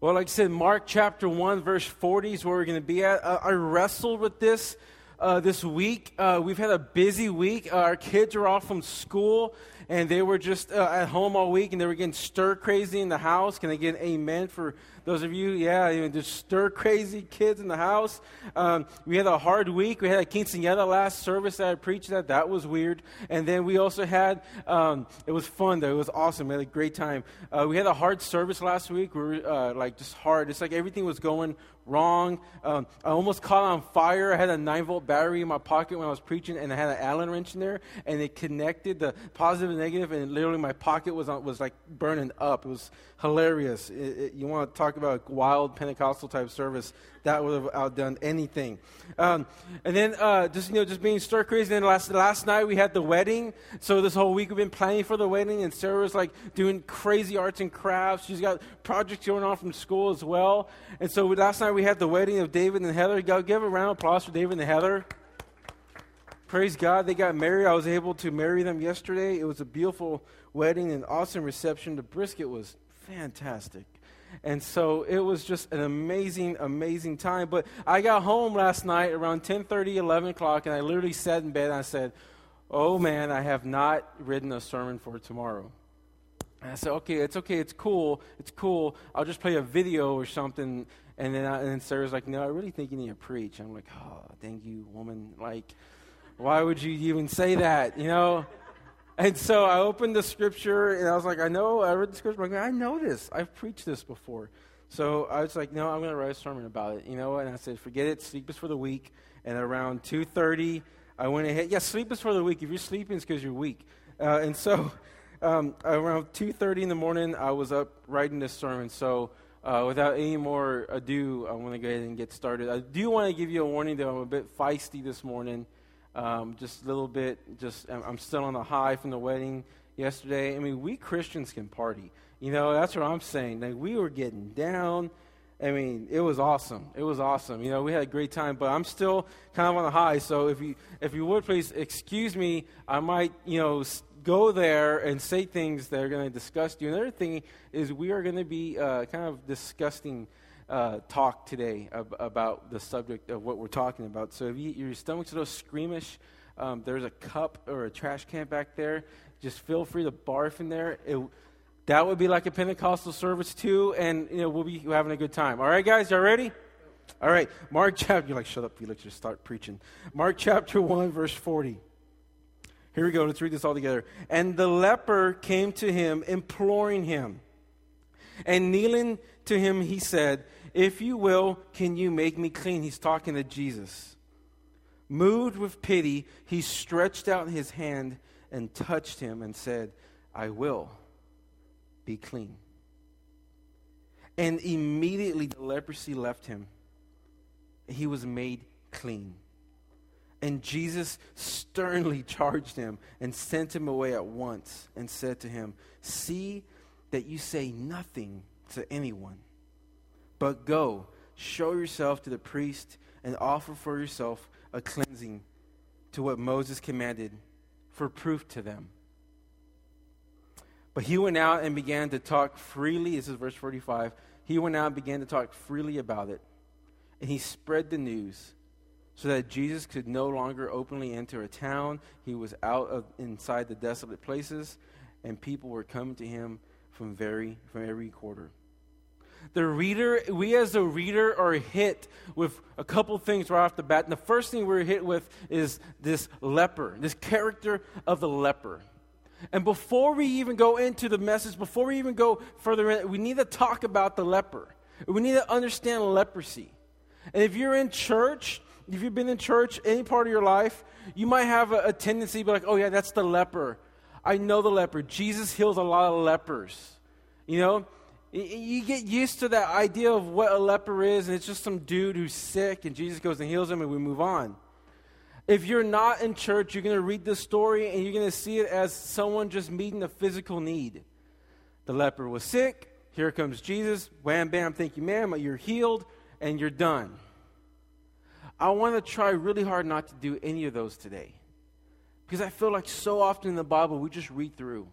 Well, like I said, Mark chapter 1, verse 40 is where we're going to be at. Uh, I wrestled with this uh, this week. Uh, we've had a busy week. Uh, our kids are off from school, and they were just uh, at home all week, and they were getting stir crazy in the house. Can I get an amen for those of you? Yeah, even just stir crazy kids in the house. Um, we had a hard week. We had a quinceañera last service that I preached at. That was weird. And then we also had, um, it was fun though. It was awesome. We had a great time. Uh, we had a hard service last week. We were uh, like just hard. It's like everything was going wrong. Um, I almost caught on fire. I had a 9 volt battery in my pocket when I was preaching, and I had an Allen wrench in there, and it connected the positive and negative, and literally my pocket was, was like burning up. It was hilarious. It, it, you want to talk about a wild Pentecostal type service? That would have outdone anything. Um, and then uh, just you know, just being stir crazy. And then last last night we had the wedding. So this whole week we've been planning for the wedding, and Sarah was like doing crazy arts and crafts. She's got projects going on from school as well. And so last night we had the wedding of David and Heather. Go give a round of applause for David and Heather. Praise God, they got married. I was able to marry them yesterday. It was a beautiful wedding and awesome reception. The brisket was fantastic. And so it was just an amazing, amazing time. But I got home last night around 10:30, 11 o'clock, and I literally sat in bed and I said, "Oh man, I have not written a sermon for tomorrow." And I said, "Okay, it's okay, it's cool, it's cool. I'll just play a video or something." And then, I, and then Sarah's like, "No, I really think you need to preach." I'm like, "Oh, thank you, woman. Like, why would you even say that? You know?" And so I opened the scripture and I was like, I know, I read the scripture. I'm like, I know this. I've preached this before. So I was like, no, I'm going to write a sermon about it, you know. What? And I said, forget it. Sleep is for the weak. And around 2:30, I went ahead. Yeah, sleep is for the weak. If you're sleeping, it's because you're weak. Uh, and so um, around 2:30 in the morning, I was up writing this sermon. So uh, without any more ado, I want to go ahead and get started. I do want to give you a warning that I'm a bit feisty this morning. Um, just a little bit, just I'm still on the high from the wedding yesterday. I mean, we Christians can party. You know, that's what I'm saying. Like, we were getting down. I mean, it was awesome. It was awesome. You know, we had a great time, but I'm still kind of on the high. So if you if you would please excuse me, I might you know go there and say things that are going to disgust you. Another thing is we are going to be uh, kind of disgusting uh, talk today ab- about the subject of what we're talking about. So if you, your stomach's a little squeamish, um, there's a cup or a trash can back there. Just feel free to barf in there. It, that would be like a Pentecostal service too, and you know we'll be having a good time. All right, guys, y'all ready? All right, Mark chapter. You're like, shut up, Felix. Just start preaching. Mark chapter one, verse forty. Here we go. Let's read this all together. And the leper came to him, imploring him, and kneeling to him, he said, if you will, can you make me clean? He's talking to Jesus. Moved with pity, he stretched out his hand and touched him and said, I will be clean. And immediately the leprosy left him. He was made clean. And Jesus sternly charged him and sent him away at once and said to him, See that you say nothing to anyone. But go, show yourself to the priest, and offer for yourself a cleansing to what Moses commanded for proof to them. But he went out and began to talk freely. This is verse 45. He went out and began to talk freely about it. And he spread the news so that Jesus could no longer openly enter a town. He was out of inside the desolate places, and people were coming to him from very from every quarter the reader, we as a reader are hit with a couple things right off the bat. And the first thing we're hit with is this leper, this character of the leper. And before we even go into the message, before we even go further in, we need to talk about the leper. We need to understand leprosy. And if you're in church, if you've been in church any part of your life, you might have a, a tendency to be like, oh, yeah, that's the leper. I know the leper. Jesus heals a lot of lepers. You know, you get used to that idea of what a leper is, and it's just some dude who's sick, and Jesus goes and heals him, and we move on. If you're not in church, you're going to read this story, and you're going to see it as someone just meeting a physical need. The leper was sick. Here comes Jesus. Wham, bam, thank you, ma'am. You're healed, and you're done. I want to try really hard not to do any of those today. Because I feel like so often in the Bible, we just read through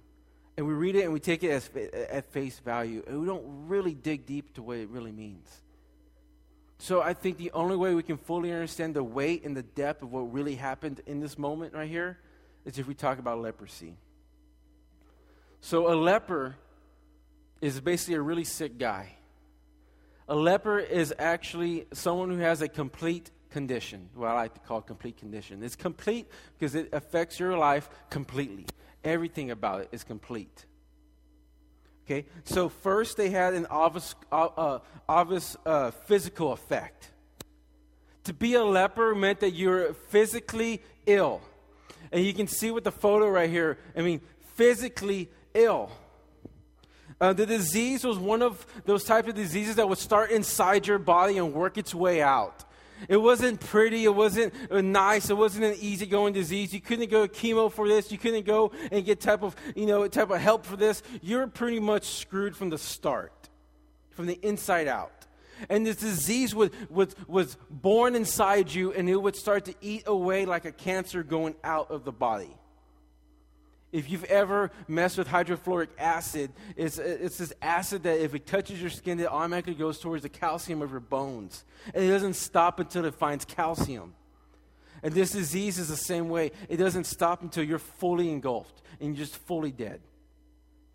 And we read it and we take it as at face value, and we don't really dig deep to what it really means. So I think the only way we can fully understand the weight and the depth of what really happened in this moment right here is if we talk about leprosy. So a leper is basically a really sick guy. A leper is actually someone who has a complete condition, what I like to call complete condition. It's complete because it affects your life completely. Everything about it is complete. Okay, so first they had an obvious, uh, uh, obvious uh, physical effect. To be a leper meant that you're physically ill. And you can see with the photo right here, I mean, physically ill. Uh, the disease was one of those type of diseases that would start inside your body and work its way out. It wasn't pretty. It wasn't uh, nice. It wasn't an easygoing disease. You couldn't go to chemo for this. You couldn't go and get type of you know type of help for this. You're pretty much screwed from the start, from the inside out. And this disease was, was, was born inside you, and it would start to eat away like a cancer going out of the body. If you've ever messed with hydrofluoric acid, it's, it's this acid that if it touches your skin, it automatically goes towards the calcium of your bones. And it doesn't stop until it finds calcium. And this disease is the same way. It doesn't stop until you're fully engulfed and you're just fully dead.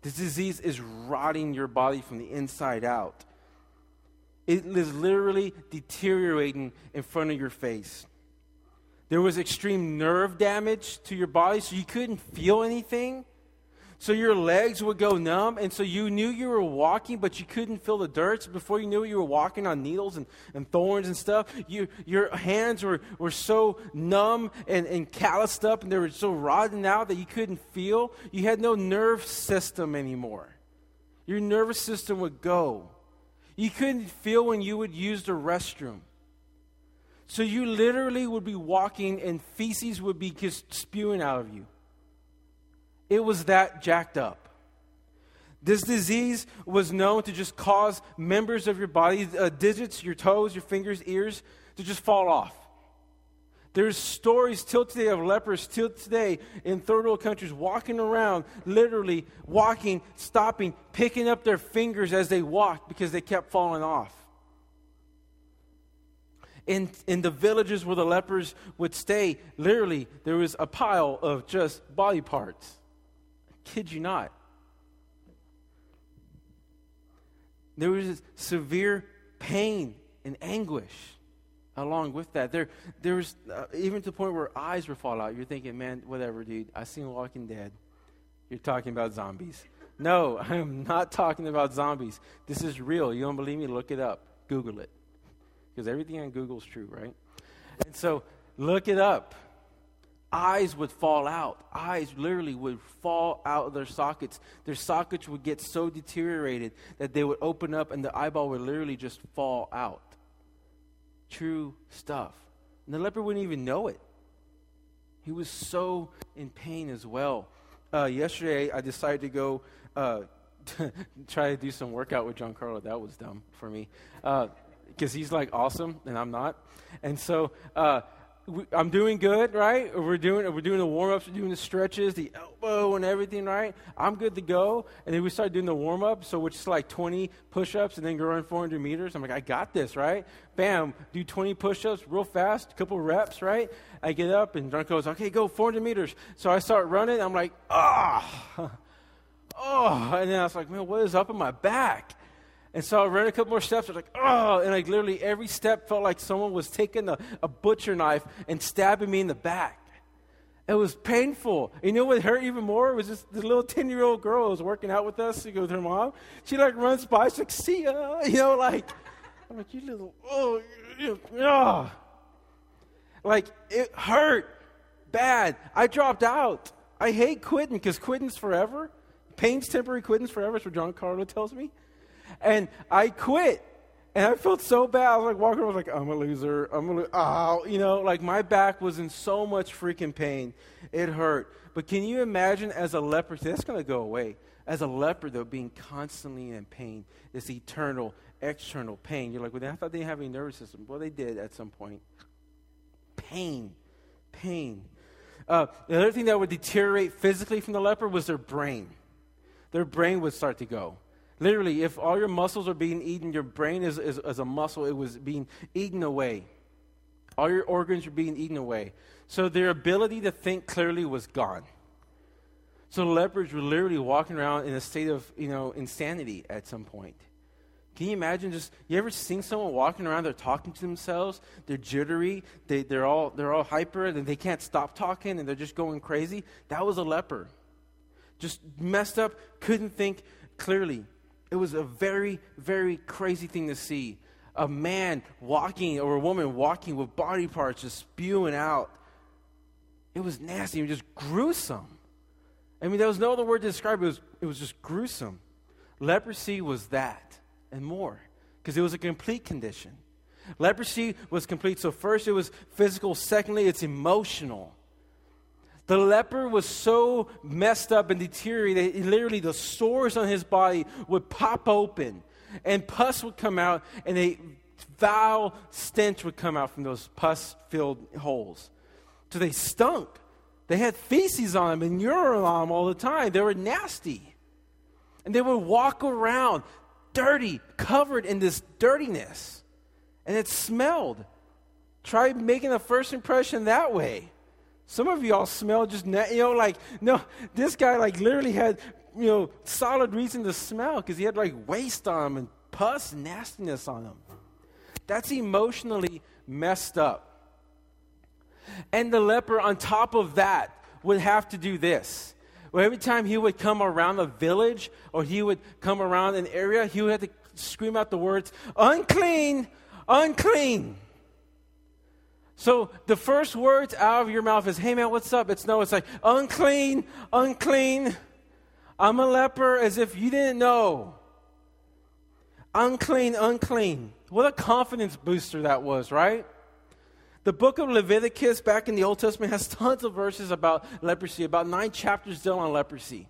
This disease is rotting your body from the inside out. It is literally deteriorating in front of your face. There was extreme nerve damage to your body, so you couldn't feel anything. So your legs would go numb, and so you knew you were walking, but you couldn't feel the dirt. So before you knew it, you were walking on needles and, and thorns and stuff. You, your hands were, were so numb and, and calloused up, and they were so rotten out that you couldn't feel. You had no nerve system anymore. Your nervous system would go. You couldn't feel when you would use the restroom. So you literally would be walking and feces would be just spewing out of you. It was that jacked up. This disease was known to just cause members of your body, uh, digits, your toes, your fingers, ears, to just fall off. There's stories till today of lepers till today in third world countries walking around, literally walking, stopping, picking up their fingers as they walked because they kept falling off in, in the villages where the lepers would stay, literally, there was a pile of just body parts. I kid you not. There was severe pain and anguish along with that. There, there was uh, even to the point where eyes were fall out. You're thinking, man, whatever, dude. I seen Walking Dead. You're talking about zombies. No, I am not talking about zombies. This is real. You don't believe me? Look it up. Google it because everything on Google is true, right? And so look it up. Eyes would fall out. Eyes literally would fall out of their sockets. Their sockets would get so deteriorated that they would open up and the eyeball would literally just fall out. True stuff. And the leper wouldn't even know it. He was so in pain as well. Uh, yesterday, I decided to go uh, try to do some workout with Giancarlo. That was dumb for me. Uh, because he's like awesome and I'm not. And so uh, we, I'm doing good, right? We're doing we're doing the warm ups, we're doing the stretches, the elbow and everything, right? I'm good to go. And then we start doing the warm up, so which is like 20 push ups and then go run 400 meters. I'm like, I got this, right? Bam, do 20 push ups real fast, couple reps, right? I get up and Drunk goes, okay, go 400 meters. So I start running. I'm like, ah. Oh, and then I was like, man, what is up in my back? And so I ran a couple more steps. I was like, oh, and like literally every step felt like someone was taking a, a butcher knife and stabbing me in the back. It was painful. You know what hurt even more? It was just the little 10 year old girl who was working out with us. With her mom. She like runs by. She's like, see ya. You know, like, I'm like, you little, oh, oh. Like, it hurt bad. I dropped out. I hate quitting because quitting's forever. Pain's temporary, quitting's forever. That's what Giancarlo tells me. And I quit. And I felt so bad. I was like walking around, like, I'm a loser. I'm a loser. Oh, you know, like my back was in so much freaking pain. It hurt. But can you imagine as a leper, that's going to go away. As a leper, though, being constantly in pain, this eternal, external pain. You're like, well, I thought they didn't have any nervous system. Well, they did at some point. Pain. Pain. Uh, the other thing that would deteriorate physically from the leper was their brain. their brain would start to go. Literally, if all your muscles are being eaten, your brain is, is, is a muscle, it was being eaten away. All your organs were being eaten away. So their ability to think clearly was gone. So lepers were literally walking around in a state of, you know, insanity at some point. Can you imagine just you ever seen someone walking around, they're talking to themselves, they're jittery, they, they're all they're all hyper, and they can't stop talking and they're just going crazy? That was a leper. Just messed up, couldn't think clearly. It was a very, very crazy thing to see. A man walking or a woman walking with body parts just spewing out. It was nasty, it was just gruesome. I mean, there was no other word to describe it. It was, it was just gruesome. Leprosy was that and more because it was a complete condition. Leprosy was complete. So, first, it was physical. Secondly, it's emotional. The leper was so messed up and deteriorated, literally, the sores on his body would pop open, and pus would come out, and a foul stench would come out from those pus filled holes. So, they stunk. They had feces on them and urine on them all the time. They were nasty. And they would walk around dirty, covered in this dirtiness. And it smelled. Try making a first impression that way. Some of y'all smell just, you know, like, no, this guy, like, literally had, you know, solid reason to smell because he had, like, waste on him and pus nastiness on him. That's emotionally messed up. And the leper, on top of that, would have to do this well, every time he would come around a village or he would come around an area, he would have to scream out the words, unclean, unclean. So the first words out of your mouth is, hey man, what's up? It's no, it's like, unclean, unclean. I'm a leper as if you didn't know. Unclean, unclean. What a confidence booster that was, right? The book of Leviticus back in the Old Testament has tons of verses about leprosy, about nine chapters still on leprosy.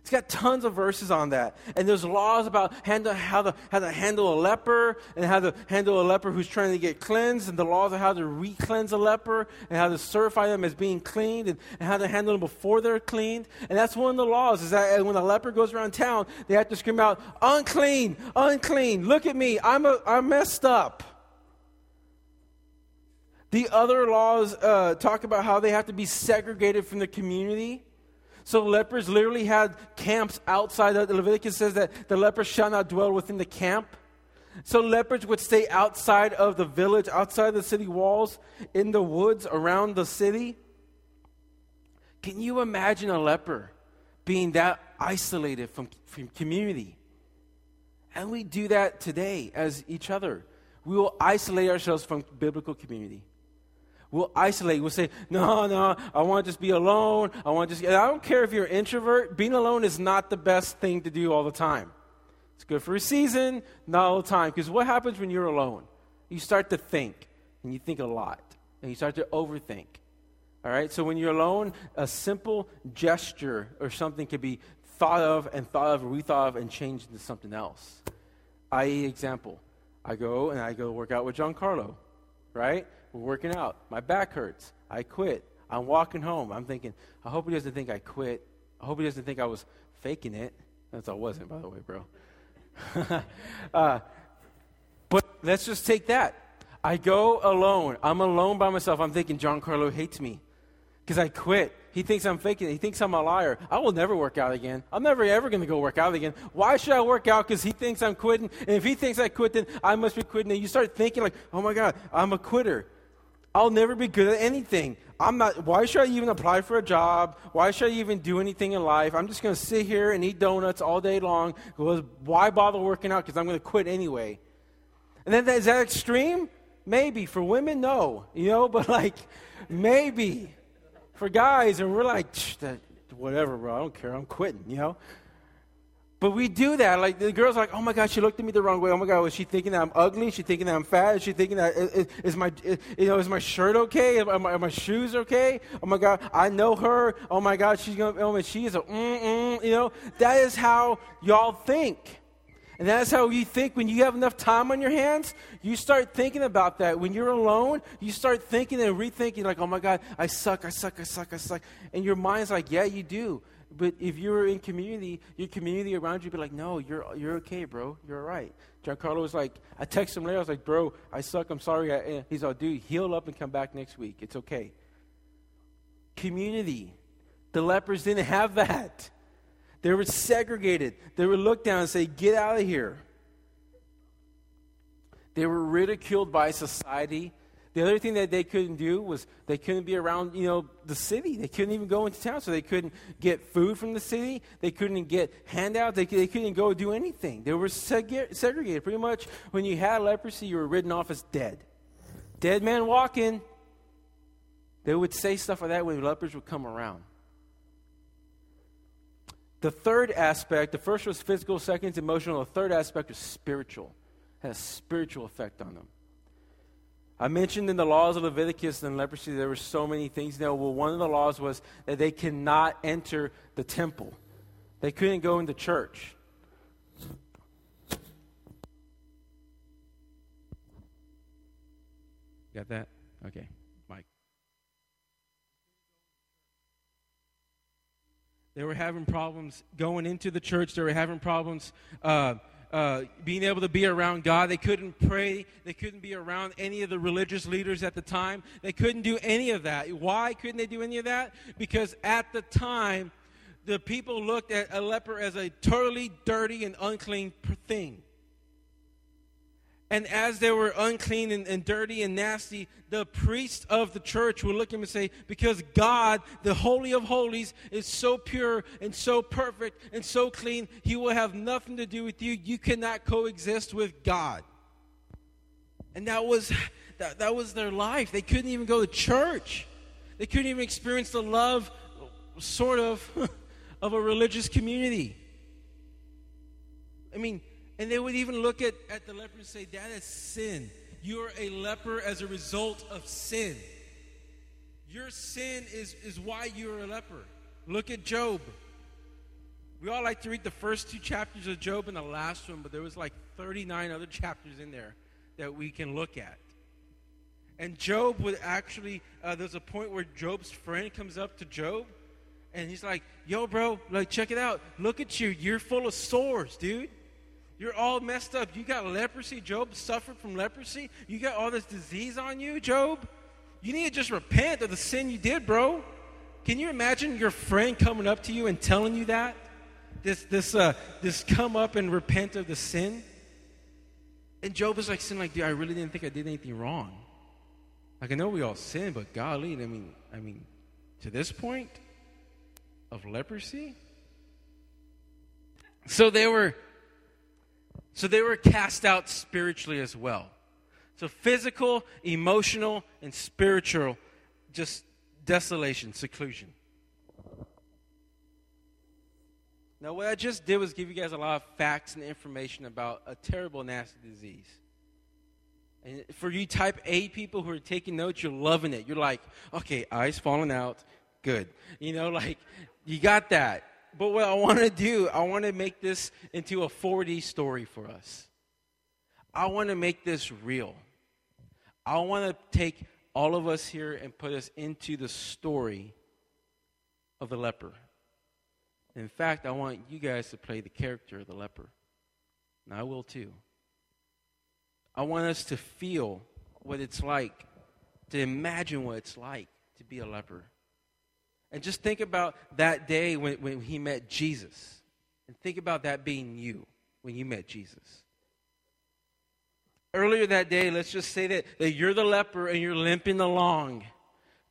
It's got tons of verses on that. And there's laws about handle, how, to, how to handle a leper and how to handle a leper who's trying to get cleansed and the laws of how to re-cleanse a leper and how to certify them as being cleaned and, and how to handle them before they're cleaned. And that's one of the laws is that when a leper goes around town, they have to scream out, unclean, unclean, look at me, I'm, a, I'm messed up. The other laws uh, talk about how they have to be segregated from the community. So lepers literally had camps outside. Of, Leviticus says that the lepers shall not dwell within the camp. So lepers would stay outside of the village, outside the city walls, in the woods around the city. Can you imagine a leper being that isolated from, from community? And we do that today as each other. We will isolate ourselves from biblical community. We'll isolate. We'll say, no, no, I want to just be alone. I want to just, I don't care if you're an introvert. Being alone is not the best thing to do all the time. It's good for a season, not all the time. Because what happens when you're alone? You start to think, and you think a lot, and you start to overthink. All right? So when you're alone, a simple gesture or something can be thought of and thought of, or rethought of, and changed into something else. I.e., example, I go and I go work out with Giancarlo, right? We're working out. My back hurts. I quit. I'm walking home. I'm thinking, I hope he doesn't think I quit. I hope he doesn't think I was faking it. That's I wasn't, by the way, bro. uh, but let's just take that. I go alone. I'm alone by myself. I'm thinking Giancarlo hates me because I quit. He thinks I'm faking it. He thinks I'm a liar. I will never work out again. I'm never ever going to go work out again. Why should I work out? Because he thinks I'm quitting. And if he thinks I quit, then I must be quitting. And you start thinking like, oh my God, I'm a quitter. I'll never be good at anything. I'm not, why should I even apply for a job? Why should I even do anything in life? I'm just going to sit here and eat donuts all day long. Why bother working out? Because I'm going to quit anyway. And then is that extreme? Maybe. For women, no. You know, but like, maybe. For guys, and we're like, whatever, bro. I don't care. I'm quitting, you know? But we do that. Like the girl's like, oh my God, she looked at me the wrong way. Oh my God, was she thinking that I'm ugly? Is she thinking that I'm fat? Is she thinking that is, is my you know is my shirt okay? Are my, are my, shoes okay? Oh my God, I know her. Oh my God, she's gonna. Oh my, she is a mm mm. You know that is how y'all think. And that's how you think when you have enough time on your hands. You start thinking about that. When you're alone, you start thinking and rethinking, like, oh my God, I suck, I suck, I suck, I suck. And your mind's like, yeah, you do. But if you were in community, your community around you be like, no, you're, you're okay, bro. You're all right. Giancarlo was like, I texted him later. I was like, bro, I suck. I'm sorry. I, eh. he's like, dude, heal up and come back next week. It's okay. Community. The lepers didn't have that. They were segregated. They were looked down and say, get out of here. They were ridiculed by society. The other thing that they couldn't do was they couldn't be around, you know, the city. They couldn't even go into town, so they couldn't get food from the city. They couldn't get handouts. They, they couldn't go do anything. They were seg- segregated. Pretty much, when you had leprosy, you were written off as dead. Dead man walking. They would say stuff like that when lepers would come around. The third aspect, the first was physical, second is emotional. The third aspect was spiritual. It had a spiritual effect on them. I mentioned in the laws of Leviticus and leprosy there were so many things. Now, well, one of the laws was that they cannot enter the temple. They couldn't go into church. Got that? Okay. They were having problems going into the church. They were having problems uh, uh, being able to be around God. They couldn't pray. They couldn't be around any of the religious leaders at the time. They couldn't do any of that. Why couldn't they do any of that? Because at the time, the people looked at a leper as a totally dirty and unclean thing. And as they were unclean and, and, dirty and nasty, the priests of the church would look at him and say, Because God, the Holy of Holies, is so pure and so perfect and so clean, he will have nothing to do with you. You cannot coexist with God. And that was, that, that was their life. They couldn't even go to church, they couldn't even experience the love, sort of, of a religious community. I mean, and they would even look at, at the leper and say, That is sin. You're a leper as a result of sin. Your sin is, is why you're a leper. Look at Job. We all like to read the first two chapters of Job and the last one, but there was like 39 other chapters in there that we can look at. And Job would actually, uh, there's a point where Job's friend comes up to Job and he's like, Yo, bro, like, check it out. Look at you. You're full of sores, dude. You're all messed up. You got leprosy. Job suffered from leprosy. You got all this disease on you, Job. You need to just repent of the sin you did, bro. Can you imagine your friend coming up to you and telling you that? This, this, uh, this come up and repent of the sin? And Job was like, sin, like, dude, I really didn't think I did anything wrong. Like, I know we all sin, but golly, I mean, I mean, to this point of leprosy? So they were so they were cast out spiritually as well. So physical, emotional, and spiritual, just desolation, seclusion. Now, what I just did was give you guys a lot of facts and information about a terrible, nasty disease. And for you type A people who are taking notes, you're loving it. You're like, okay, eyes falling out, good. You know, like, you got that but what I want to do, I want to make this into a 4D story for us. I want to make this real. I want to take all of us here and put us into the story of the leper. In fact, I want you guys to play the character of the leper. And I will too. I want us to feel what it's like, to imagine what it's like to be a leper. And just think about that day when, when he met Jesus. And think about that being you when you met Jesus. Earlier that day, let's just say that, that you're the leper and you're limping along,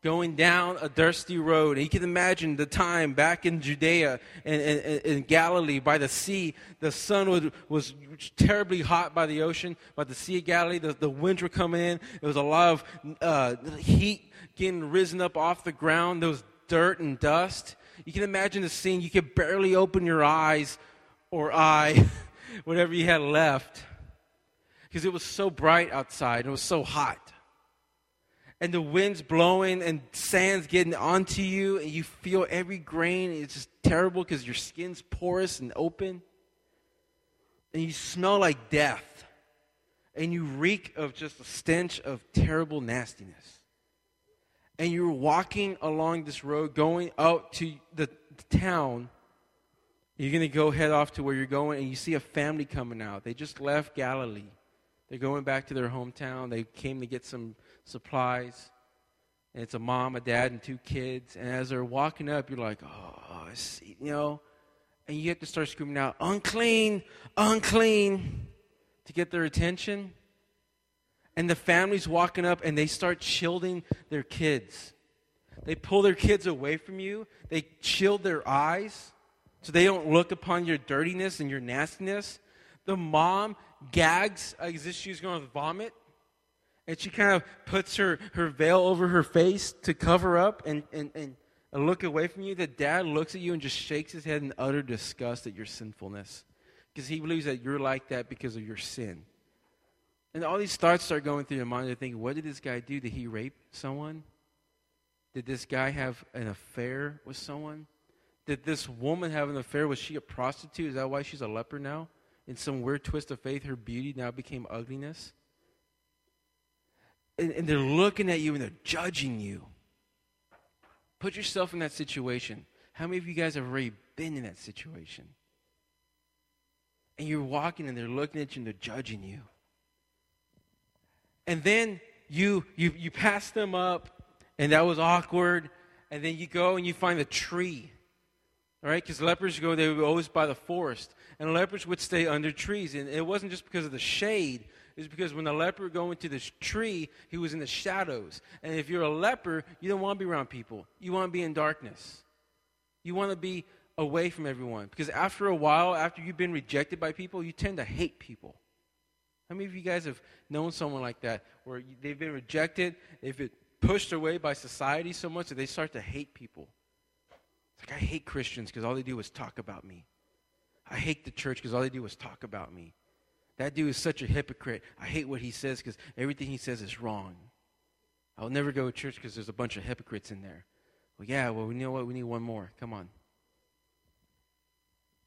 going down a dusty road. And you can imagine the time back in Judea and in Galilee by the sea. The sun was, was terribly hot by the ocean, by the Sea of Galilee. The, the winds were coming in. There was a lot of uh, heat getting risen up off the ground. There was dirt and dust. You can imagine the scene. You could barely open your eyes or eye, whatever you had left, because it was so bright outside and it was so hot. And the wind's blowing and sand's getting onto you, and you feel every grain. It's just terrible because your skin's porous and open. and you smell like death, and you reek of just a stench of terrible nastiness. And you're walking along this road going out to the, the town. You're going to go head off to where you're going, and you see a family coming out. They just left Galilee. They're going back to their hometown. They came to get some supplies. And it's a mom, a dad, and two kids. And as they're walking up, you're like, oh, I see, you know. And you have to start screaming out, unclean, unclean, to get their attention. And the family's walking up and they start shielding their kids. They pull their kids away from you, they shield their eyes so they don't look upon your dirtiness and your nastiness. The mom gags as if she's going to vomit. And she kind of puts her, her veil over her face to cover up and, and, and look away from you. The dad looks at you and just shakes his head in utter disgust at your sinfulness. Because he believes that you're like that because of your sin. And all these thoughts start going through your mind. You're thinking, what did this guy do? Did he rape someone? Did this guy have an affair with someone? Did this woman have an affair? Was she a prostitute? Is that why she's a leper now? In some weird twist of faith, her beauty now became ugliness? and, and they're looking at you and they're judging you. Put yourself in that situation. How many of you guys have already been in that situation? And you're walking and they're looking at you and they're judging you. And then you you you pass them up and that was awkward. And then you go and you find the tree. All right, because lepers go, they were always by the forest. And lepers would stay under trees. And it wasn't just because of the shade, is because when the leper go into this tree, he was in the shadows. And if you're a leper, you don't want to be around people. You want to be in darkness. You want to be away from everyone. Because after a while, after you've been rejected by people, you tend to hate people. How many of you guys have known someone like that where they've been rejected, they've been pushed away by society so much that they start to hate people? It's like, I hate Christians because all they do is talk about me. I hate the church because all they do is talk about me. That dude is such a hypocrite. I hate what he says because everything he says is wrong. I'll never go to church because there's a bunch of hypocrites in there. Well, yeah, well, we know what? We need one more. Come on.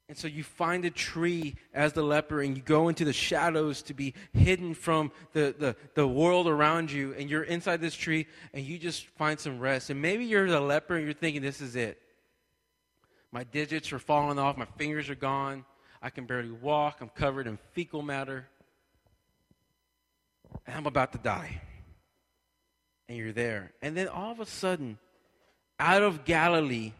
And so you find a tree as the leper and you go into the shadows to be hidden from the, the, the world around you. And you're inside this tree and you just find some rest. And maybe you're the leper and you're thinking, this is it. My digits are falling off, my fingers are gone. I can barely walk. I'm covered in fecal matter. And I'm about to die. And you're there. And then all of a sudden, out of Galilee,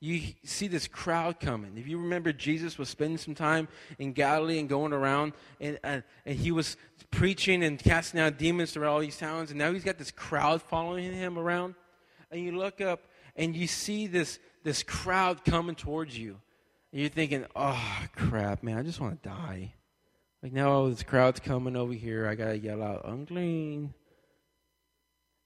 you see this crowd coming. If you remember, Jesus was spending some time in Galilee and going around, and, and, and he was preaching and casting out demons throughout all these towns, and now he's got this crowd following him around. And you look up and you see this, this crowd coming towards you. And you're thinking, oh, crap, man, I just want to die. Like now this crowd's coming over here. I got to yell out, unclean.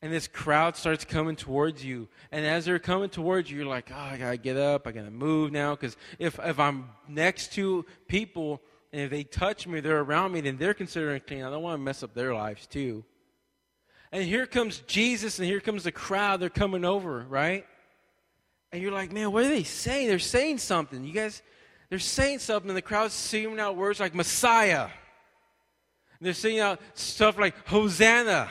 And this crowd starts coming towards you. And as they're coming towards you, you're like, oh, I got to get up. I got to move now. Because if, if I'm next to people and if they touch me, they're around me, then they're considering clean. I don't want to mess up their lives too. And here comes Jesus and here comes the crowd. They're coming over, right? And you're like, man, what are they saying? They're saying something. You guys, they're saying something, and the crowd's singing out words like Messiah. And they're singing out stuff like Hosanna.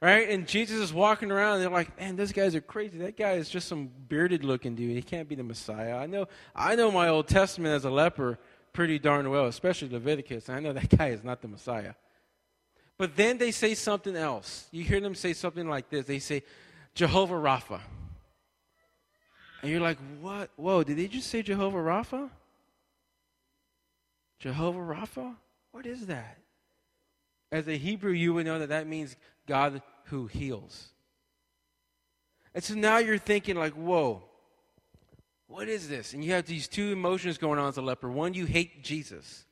Right? And Jesus is walking around, and they're like, man, those guys are crazy. That guy is just some bearded looking dude. He can't be the Messiah. I know, I know my Old Testament as a leper pretty darn well, especially Leviticus. I know that guy is not the Messiah. But then they say something else. You hear them say something like this. They say, Jehovah Rapha. And you're like, what? Whoa, did they just say Jehovah Rapha? Jehovah Rapha? What is that? As a Hebrew, you would know that that means God who heals. And so now you're thinking, like, whoa, what is this? And you have these two emotions going on as a leper. One, you hate Jesus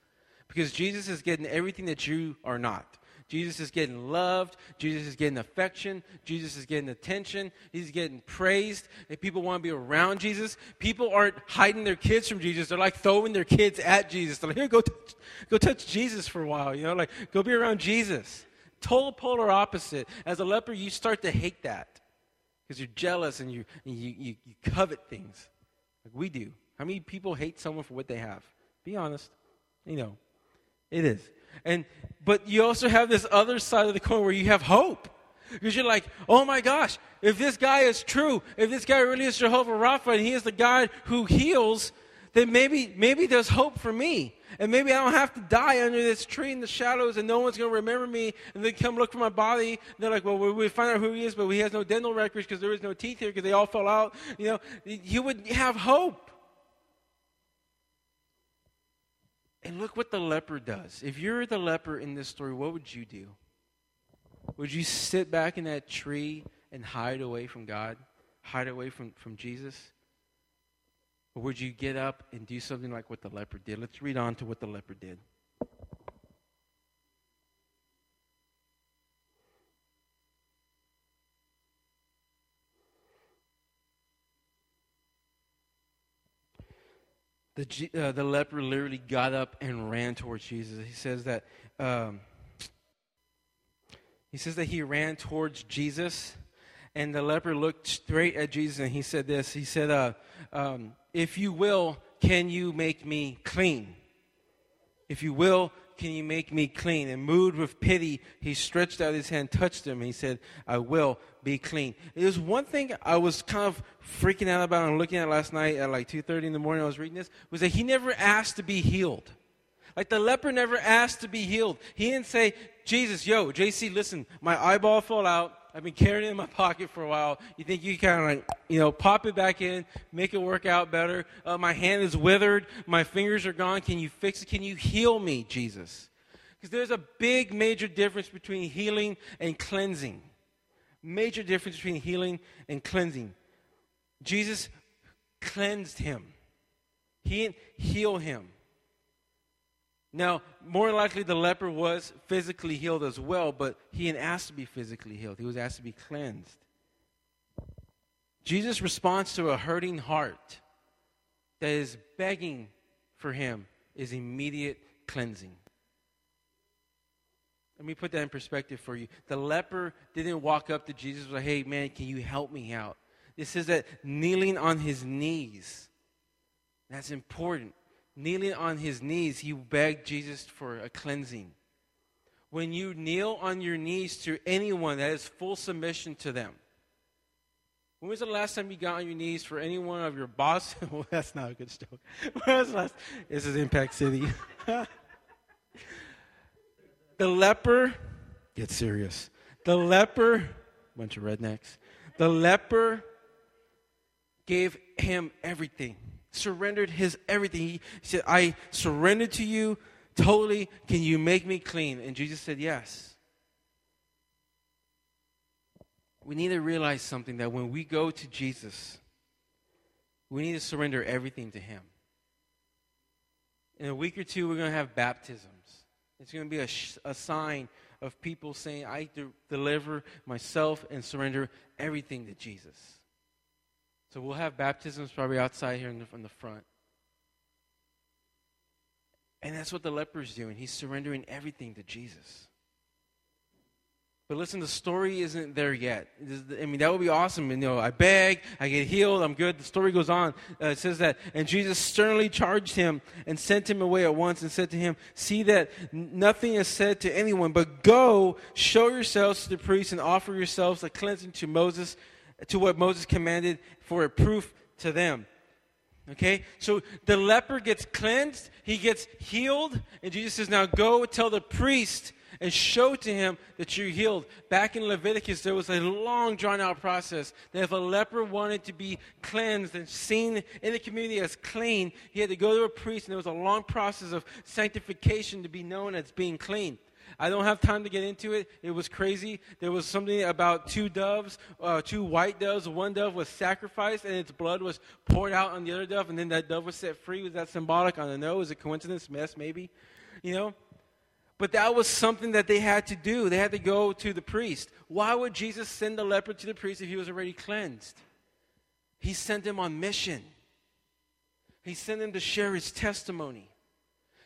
because Jesus is getting everything that you are not. Jesus is getting loved. Jesus is getting affection. Jesus is getting attention. He's getting praised. And people want to be around Jesus. People aren't hiding their kids from Jesus. They're like throwing their kids at Jesus. They're like, here, go touch, go touch Jesus for a while. You know, like go be around Jesus. Total polar opposite. As a leper, you start to hate that because you're jealous and you, and you, you, you covet things like we do. How many people hate someone for what they have? Be honest. You know, It is. And but you also have this other side of the coin where you have hope. Because you're like, oh my gosh, if this guy is true, if this guy really is Jehovah Rapha and he is the God who heals, then maybe maybe there's hope for me. And maybe I don't have to die under this tree in the shadows and no one's going to remember me and they come look for my body. And they're like, well, we find out who he is, but he has no dental records because there is no teeth here because they all fell out. You know, you would have hope. And look what the leper does. If you're the leper in this story, what would you do? Would you sit back in that tree and hide away from God? Hide away from, from Jesus? Or would you get up and do something like what the leper did? Let's read on to what the leper did. The, uh, the leper literally got up and ran towards Jesus. He says that um, he says that he ran towards Jesus, and the leper looked straight at Jesus and he said this. He said, uh, um, "If you will, can you make me clean? If you will, can you make me clean? And moved with pity, he stretched out his hand, touched him, and he said, I will be clean. There's one thing I was kind of freaking out about and looking at last night at like 2.30 in the morning, I was reading this, was that he never asked to be healed. Like the leper never asked to be healed. He didn't say, Jesus, yo, JC, listen, my eyeball fell out. I've been carrying it in my pocket for a while. You think you kind of like, you know, pop it back in, make it work out better? Uh, my hand is withered. My fingers are gone. Can you fix it? Can you heal me, Jesus? Because there's a big, major difference between healing and cleansing. Major difference between healing and cleansing. Jesus cleansed him, he didn't heal him. Now, more likely the leper was physically healed as well, but he didn't ask to be physically healed. He was asked to be cleansed. Jesus' response to a hurting heart that is begging for him is immediate cleansing. Let me put that in perspective for you. The leper didn't walk up to Jesus say, Hey, man, can you help me out? This is that kneeling on his knees. That's important kneeling on his knees, he begged Jesus for a cleansing. When you kneel on your knees to anyone, that is full submission to them. When was the last time you got on your knees for any one of your bosses? well, that's not a good story. When was last? This is Impact City. the leper, get serious. The leper, bunch of rednecks. The leper gave him everything surrendered his everything. He said, I surrender to you totally. Can you make me clean? And Jesus said, Yes. We need to realize something that when we go to Jesus, we need to surrender everything to Him. In a week or two, we're going to have baptisms. It's going to be a, sh- a sign of people saying, I de- deliver myself and surrender everything to Jesus. So we'll have baptisms probably outside here in the, in the front. And that's what the leper is doing. He's surrendering everything to Jesus. But listen, the story isn't there yet. I mean, that would be awesome. You know, I beg, I get healed, I'm good. The story goes on. Uh, it says that, and Jesus sternly charged him and sent him away at once and said to him, See that nothing is said to anyone, but go, show yourselves to the priests and offer yourselves a cleansing to Moses to what Moses commanded for a proof to them. Okay? So the leper gets cleansed, he gets healed, and Jesus says, Now go tell the priest and show to him that you're healed. Back in Leviticus, there was a long, drawn out process that if a leper wanted to be cleansed and seen in the community as clean, he had to go to a priest, and there was a long process of sanctification to be known as being clean. I don't have time to get into it. It was crazy. There was something about two doves, uh, two white doves. One dove was sacrificed, and its blood was poured out on the other dove, and then that dove was set free. Was that symbolic? I don't know. Is it coincidence? Mess, maybe. You know? But that was something that they had to do. They had to go to the priest. Why would Jesus send the leper to the priest if he was already cleansed? He sent him on mission. He sent him to share his testimony.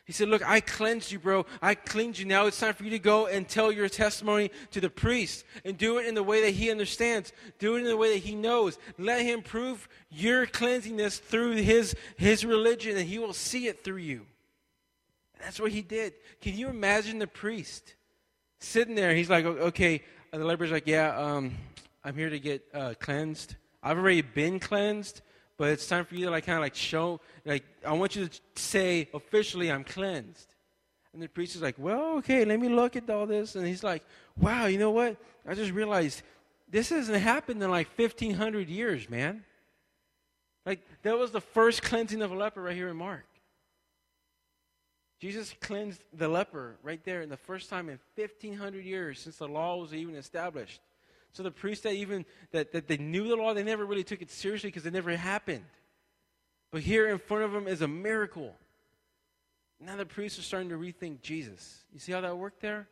He said, Look, I cleansed you, bro. I cleaned you. Now it's time for you to go and tell your testimony to the priest and do it in the way that he understands. Do it in the way that he knows. Let him prove your cleansingness through his, his religion, and he will see it through you. And that's what he did. Can you imagine the priest sitting there? He's like, okay, the leper's like, yeah, um, I'm here to get uh, cleansed. I've already been cleansed, but it's time for you to like kind of like show, like, I want you to say officially, I'm cleansed. And the priest is like, well, okay, let me look at all this. And he's like, wow, you know what? I just realized this hasn't happened in like 1,500 years, man. Like, that was the first cleansing of a leper right here in Mark. Jesus cleansed the leper right there in the first time in 1,500 years since the law was even established. So the priests that even that, that they knew the law, they never really took it seriously because it never happened. But here in front of them is a miracle. Now the priests are starting to rethink Jesus. You see how that worked there?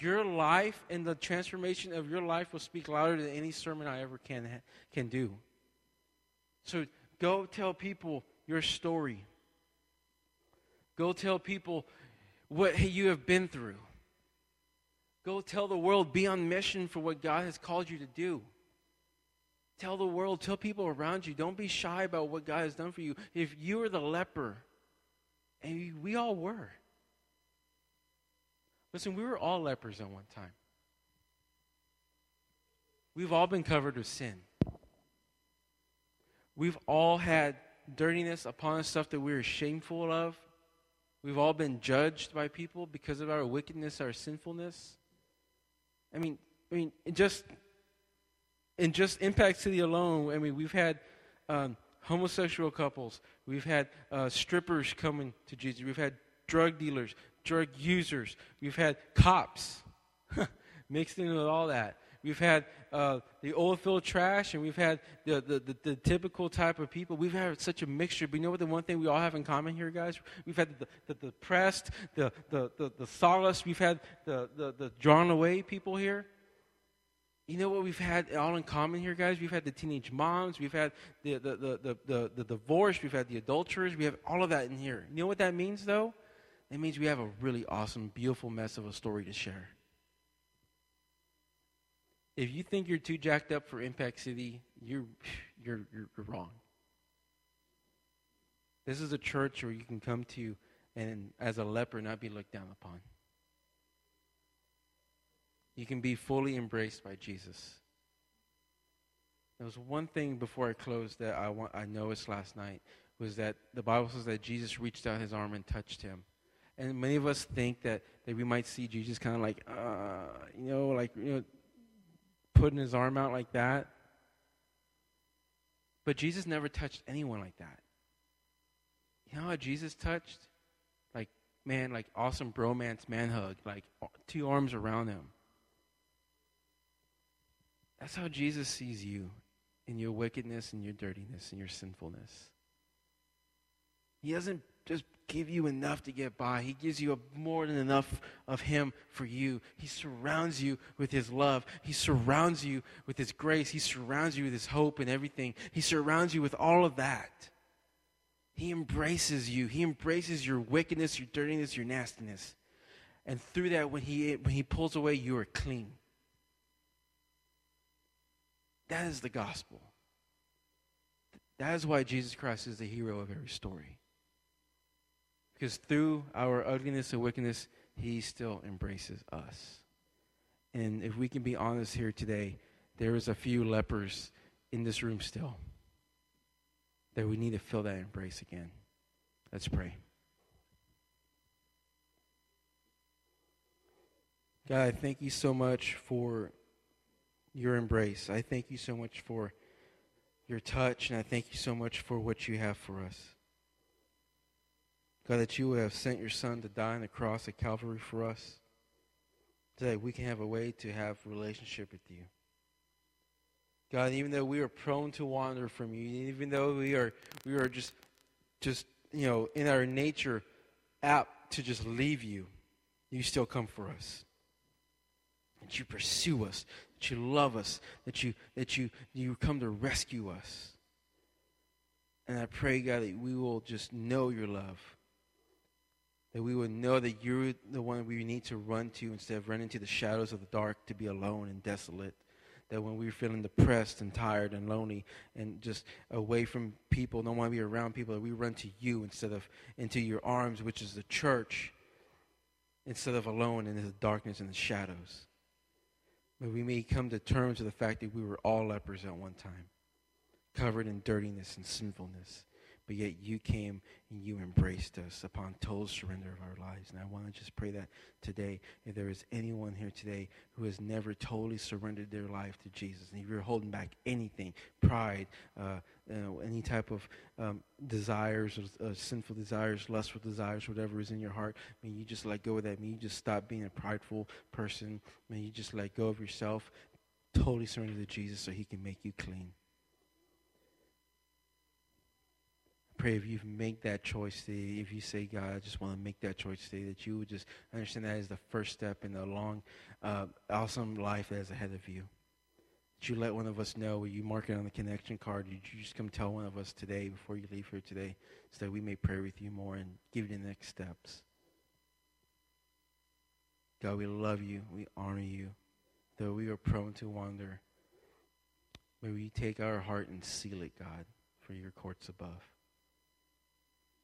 Your life and the transformation of your life will speak louder than any sermon I ever can can do. So go tell people your story. Go tell people what you have been through. Go tell the world, be on mission for what God has called you to do. Tell the world, tell people around you, don't be shy about what God has done for you. If you are the leper, and we all were. Listen, we were all lepers at one time. We've all been covered with sin. We've all had dirtiness upon us, stuff that we are shameful of. We've all been judged by people because of our wickedness, our sinfulness. I mean, I mean, just in just Impact City alone, I mean, we've had um, homosexual couples, we've had uh, strippers coming to Jesus, we've had drug dealers, drug users, we've had cops mixed in with all that. We've had uh, the oil filled trash, and we've had the, the, the, the, typical type of people. We've had such a mixture. But you know what the one thing we all have in common here, guys? We've had the, the, the depressed, the, the, the, the solace. We've had the, the, the drawn away people here. You know what we've had all in common here, guys? We've had the teenage moms, we've had the, the, the, the, the, the divorce, we've had the adulterers, we have all of that in here. You know what that means, though? It means we have a really awesome, beautiful mess of a story to share. If you think you're too jacked up for Impact City, you're, you're, you're, you're wrong. This is a church where you can come to and, as a leper, not be looked down upon. You can be fully embraced by Jesus. There was one thing before I closed that I, want, I noticed last night was that the Bible says that Jesus reached out his arm and touched him. And many of us think that, that we might see Jesus kind of like, uh, you know, like, you know, putting his arm out like that. But Jesus never touched anyone like that. You know how Jesus touched? Like, man, like awesome bromance man hug, like two arms around him. That's how Jesus sees you in your wickedness and your dirtiness and your sinfulness. He doesn't just give you enough to get by. He gives you more than enough of Him for you. He surrounds you with His love. He surrounds you with His grace. He surrounds you with His hope and everything. He surrounds you with all of that. He embraces you. He embraces your wickedness, your dirtiness, your nastiness. And through that, when He, when he pulls away, you are clean. That is the gospel. That is why Jesus Christ is the hero of every story. Because through our ugliness and wickedness, He still embraces us. And if we can be honest here today, there is a few lepers in this room still that we need to feel that embrace again. Let's pray. God, I thank you so much for your embrace. I thank you so much for your touch, and I thank you so much for what you have for us. God, that you have sent your Son to die on the cross at Calvary for us, that we can have a way to have relationship with you. God, even though we are prone to wander from you, even though we are we are just just you know in our nature apt to just leave you, you still come for us. That you pursue us, that you love us, that you that you you come to rescue us. And I pray, God, that we will just know your love that we would know that you're the one we need to run to instead of running to the shadows of the dark to be alone and desolate. that when we're feeling depressed and tired and lonely and just away from people, don't want to be around people, that we run to you instead of into your arms, which is the church, instead of alone in the darkness and the shadows. But we may come to terms with the fact that we were all lepers at one time, covered in dirtiness and sinfulness but yet you came and you embraced us upon total surrender of our lives. And I want to just pray that today, if there is anyone here today who has never totally surrendered their life to Jesus, and if you're holding back anything, pride, uh, you know, any type of um, desires, uh, sinful desires, lustful desires, whatever is in your heart, may you just let go of that. May you just stop being a prideful person. May you just let go of yourself, totally surrender to Jesus so he can make you clean. Pray if you make that choice today, if you say, God, I just want to make that choice today, that you would just understand that is the first step in the long, uh, awesome life that is ahead of you. That you let one of us know, you mark it on the connection card, you just come tell one of us today before you leave here today, so that we may pray with you more and give you the next steps. God, we love you. We honor you. Though we are prone to wander, may we take our heart and seal it, God, for your courts above.